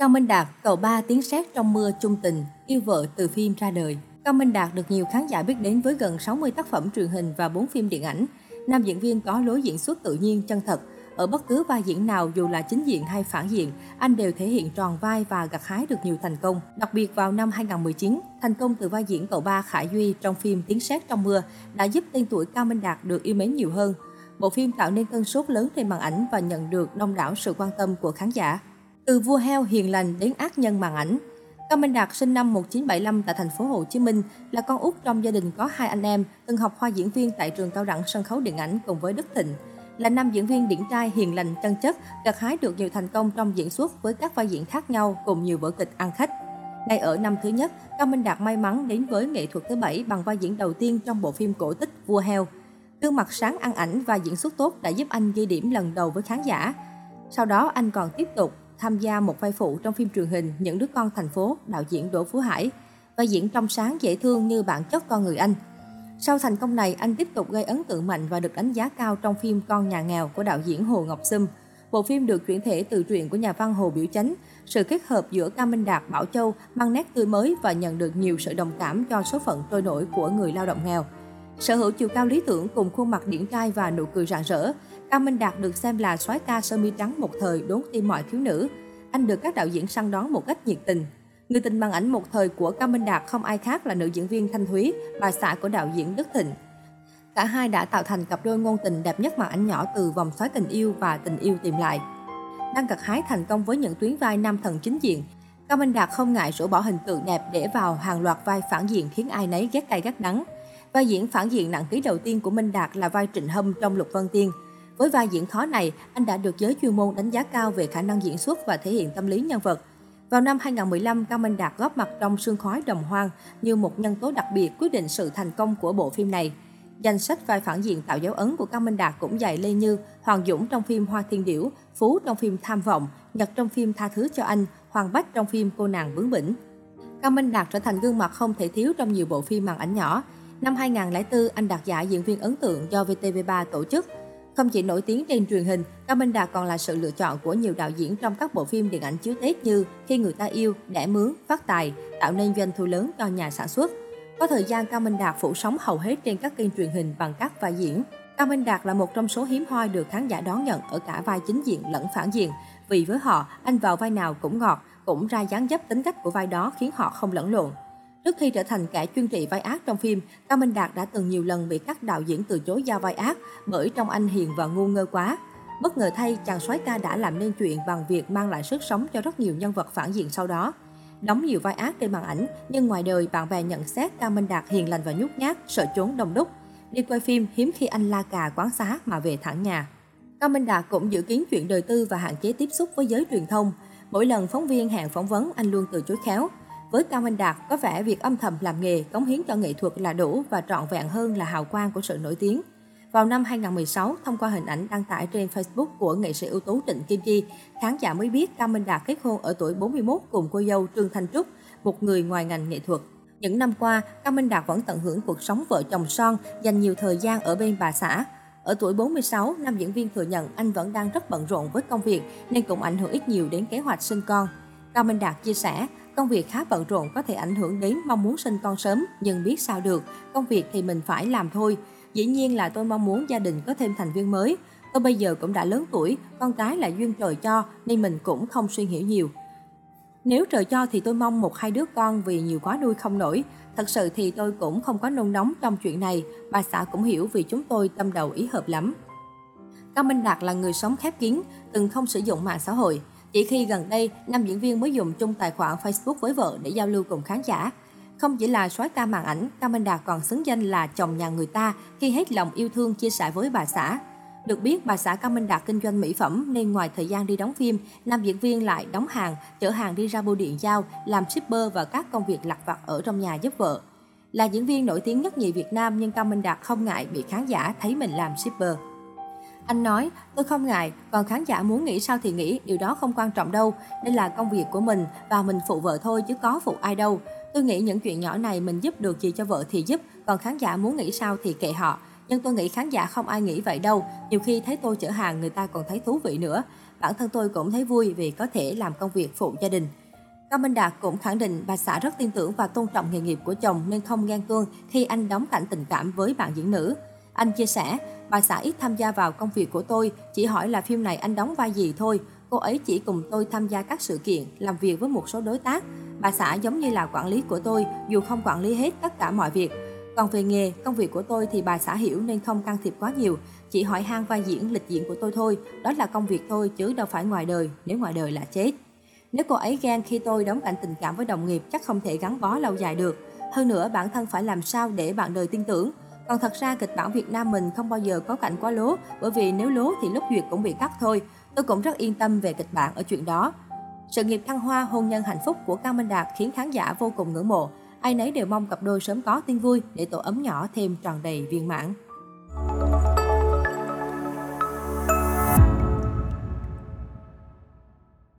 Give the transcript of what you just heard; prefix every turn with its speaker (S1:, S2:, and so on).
S1: Cao Minh Đạt, cậu ba tiếng sét trong mưa chung tình, yêu vợ từ phim ra đời. Cao Minh Đạt được nhiều khán giả biết đến với gần 60 tác phẩm truyền hình và 4 phim điện ảnh. Nam diễn viên có lối diễn xuất tự nhiên, chân thật. Ở bất cứ vai diễn nào dù là chính diện hay phản diện, anh đều thể hiện tròn vai và gặt hái được nhiều thành công. Đặc biệt vào năm 2019, thành công từ vai diễn cậu ba Khải Duy trong phim Tiếng sét trong mưa đã giúp tên tuổi Cao Minh Đạt được yêu mến nhiều hơn. Bộ phim tạo nên cơn sốt lớn trên màn ảnh và nhận được đông đảo sự quan tâm của khán giả. Từ vua heo hiền lành đến ác nhân màn ảnh, Cao Minh Đạt sinh năm 1975 tại thành phố Hồ Chí Minh, là con út trong gia đình có hai anh em, từng học khoa diễn viên tại trường cao đẳng sân khấu điện ảnh cùng với Đức Thịnh. Là nam diễn viên điển trai hiền lành chân chất, gặt hái được nhiều thành công trong diễn xuất với các vai diễn khác nhau cùng nhiều vở kịch ăn khách. Ngay ở năm thứ nhất, Cao Minh Đạt may mắn đến với nghệ thuật thứ bảy bằng vai diễn đầu tiên trong bộ phim cổ tích Vua Heo. Gương mặt sáng ăn ảnh và diễn xuất tốt đã giúp anh ghi điểm lần đầu với khán giả. Sau đó anh còn tiếp tục tham gia một vai phụ trong phim truyền hình Những đứa con thành phố, đạo diễn Đỗ Phú Hải, và diễn trong sáng dễ thương như bản chất con người anh. Sau thành công này, anh tiếp tục gây ấn tượng mạnh và được đánh giá cao trong phim Con nhà nghèo của đạo diễn Hồ Ngọc Sâm. Bộ phim được chuyển thể từ truyện của nhà văn Hồ Biểu Chánh. Sự kết hợp giữa Cao Minh Đạt, Bảo Châu mang nét tươi mới và nhận được nhiều sự đồng cảm cho số phận trôi nổi của người lao động nghèo. Sở hữu chiều cao lý tưởng cùng khuôn mặt điển trai và nụ cười rạng rỡ, Cao Minh Đạt được xem là soái ca sơ mi trắng một thời đốn tim mọi thiếu nữ. Anh được các đạo diễn săn đón một cách nhiệt tình. Người tình màn ảnh một thời của Cao Minh Đạt không ai khác là nữ diễn viên Thanh Thúy, bà xã của đạo diễn Đức Thịnh. Cả hai đã tạo thành cặp đôi ngôn tình đẹp nhất màn ảnh nhỏ từ vòng xoáy tình yêu và tình yêu tìm lại. Đang gặt hái thành công với những tuyến vai nam thần chính diện, Cao Minh Đạt không ngại rũ bỏ hình tượng đẹp để vào hàng loạt vai phản diện khiến ai nấy ghét cay ghét đắng. Vai diễn phản diện nặng ký đầu tiên của Minh Đạt là vai Trịnh Hâm trong Lục Vân Tiên. Với vai diễn khó này, anh đã được giới chuyên môn đánh giá cao về khả năng diễn xuất và thể hiện tâm lý nhân vật. Vào năm 2015, Cao Minh Đạt góp mặt trong Sương khói đồng hoang như một nhân tố đặc biệt quyết định sự thành công của bộ phim này. Danh sách vai phản diện tạo dấu ấn của Cao Minh Đạt cũng dày lê như Hoàng Dũng trong phim Hoa Thiên Điểu, Phú trong phim Tham Vọng, Nhật trong phim Tha Thứ Cho Anh, Hoàng Bách trong phim Cô Nàng Bướng Bỉnh. Cao Minh Đạt trở thành gương mặt không thể thiếu trong nhiều bộ phim màn ảnh nhỏ. Năm 2004, anh đạt giải diễn viên ấn tượng do VTV3 tổ chức. Không chỉ nổi tiếng trên truyền hình, Cao Minh Đạt còn là sự lựa chọn của nhiều đạo diễn trong các bộ phim điện ảnh chiếu Tết như Khi người ta yêu, Đẻ mướn, Phát tài, tạo nên doanh thu lớn cho nhà sản xuất. Có thời gian Cao Minh Đạt phủ sóng hầu hết trên các kênh truyền hình bằng các vai diễn. Cao Minh Đạt là một trong số hiếm hoi được khán giả đón nhận ở cả vai chính diện lẫn phản diện. Vì với họ, anh vào vai nào cũng ngọt, cũng ra dáng dấp tính cách của vai đó khiến họ không lẫn lộn. Trước khi trở thành kẻ chuyên trị vai ác trong phim, Cao Minh Đạt đã từng nhiều lần bị các đạo diễn từ chối giao vai ác bởi trong anh hiền và ngu ngơ quá. Bất ngờ thay, chàng soái ca đã làm nên chuyện bằng việc mang lại sức sống cho rất nhiều nhân vật phản diện sau đó. Đóng nhiều vai ác trên màn ảnh, nhưng ngoài đời bạn bè nhận xét Cao Minh Đạt hiền lành và nhút nhát, sợ trốn đông đúc. Đi quay phim hiếm khi anh la cà quán xá mà về thẳng nhà. Cao Minh Đạt cũng dự kiến chuyện đời tư và hạn chế tiếp xúc với giới truyền thông. Mỗi lần phóng viên hẹn phỏng vấn, anh luôn từ chối khéo. Với Cao Minh Đạt, có vẻ việc âm thầm làm nghề, cống hiến cho nghệ thuật là đủ và trọn vẹn hơn là hào quang của sự nổi tiếng. Vào năm 2016, thông qua hình ảnh đăng tải trên Facebook của nghệ sĩ ưu tú Trịnh Kim Chi, khán giả mới biết Cao Minh Đạt kết hôn ở tuổi 41 cùng cô dâu Trương Thanh Trúc, một người ngoài ngành nghệ thuật. Những năm qua, Cao Minh Đạt vẫn tận hưởng cuộc sống vợ chồng son, dành nhiều thời gian ở bên bà xã. Ở tuổi 46, nam diễn viên thừa nhận anh vẫn đang rất bận rộn với công việc nên cũng ảnh hưởng ít nhiều đến kế hoạch sinh con. Cao Minh Đạt chia sẻ, công việc khá bận rộn có thể ảnh hưởng đến mong muốn sinh con sớm, nhưng biết sao được, công việc thì mình phải làm thôi. Dĩ nhiên là tôi mong muốn gia đình có thêm thành viên mới. Tôi bây giờ cũng đã lớn tuổi, con cái là duyên trời cho nên mình cũng không suy nghĩ nhiều. Nếu trời cho thì tôi mong một hai đứa con vì nhiều quá nuôi không nổi. Thật sự thì tôi cũng không có nôn nóng trong chuyện này, bà xã cũng hiểu vì chúng tôi tâm đầu ý hợp lắm. Cao Minh Đạt là người sống khép kín, từng không sử dụng mạng xã hội. Chỉ khi gần đây, nam diễn viên mới dùng chung tài khoản Facebook với vợ để giao lưu cùng khán giả. Không chỉ là soái ca màn ảnh, Cao Minh Đạt còn xứng danh là chồng nhà người ta khi hết lòng yêu thương chia sẻ với bà xã. Được biết, bà xã Cao Minh Đạt kinh doanh mỹ phẩm nên ngoài thời gian đi đóng phim, nam diễn viên lại đóng hàng, chở hàng đi ra bưu điện giao, làm shipper và các công việc lặt vặt ở trong nhà giúp vợ. Là diễn viên nổi tiếng nhất nhì Việt Nam nhưng Cao Minh Đạt không ngại bị khán giả thấy mình làm shipper. Anh nói, tôi không ngại, còn khán giả muốn nghĩ sao thì nghĩ, điều đó không quan trọng đâu. Đây là công việc của mình và mình phụ vợ thôi chứ có phụ ai đâu. Tôi nghĩ những chuyện nhỏ này mình giúp được gì cho vợ thì giúp, còn khán giả muốn nghĩ sao thì kệ họ. Nhưng tôi nghĩ khán giả không ai nghĩ vậy đâu, nhiều khi thấy tôi chở hàng người ta còn thấy thú vị nữa. bản thân tôi cũng thấy vui vì có thể làm công việc phụ gia đình. Cao Minh Đạt cũng khẳng định bà xã rất tin tưởng và tôn trọng nghề nghiệp của chồng nên không ghen tuông khi anh đóng cảnh tình cảm với bạn diễn nữ. Anh chia sẻ, bà xã ít tham gia vào công việc của tôi, chỉ hỏi là phim này anh đóng vai gì thôi. Cô ấy chỉ cùng tôi tham gia các sự kiện, làm việc với một số đối tác. Bà xã giống như là quản lý của tôi, dù không quản lý hết tất cả mọi việc. Còn về nghề, công việc của tôi thì bà xã hiểu nên không can thiệp quá nhiều, chỉ hỏi han vai diễn, lịch diễn của tôi thôi, đó là công việc thôi chứ đâu phải ngoài đời, nếu ngoài đời là chết. Nếu cô ấy ghen khi tôi đóng cảnh tình cảm với đồng nghiệp chắc không thể gắn bó lâu dài được. Hơn nữa, bản thân phải làm sao để bạn đời tin tưởng. Còn thật ra kịch bản Việt Nam mình không bao giờ có cảnh quá lố, bởi vì nếu lố thì lúc duyệt cũng bị cắt thôi. Tôi cũng rất yên tâm về kịch bản ở chuyện đó. Sự nghiệp thăng hoa, hôn nhân hạnh phúc của Cao Minh Đạt khiến khán giả vô cùng ngưỡng mộ. Ai nấy đều mong cặp đôi sớm có tin vui để tổ ấm nhỏ thêm tròn đầy viên mãn.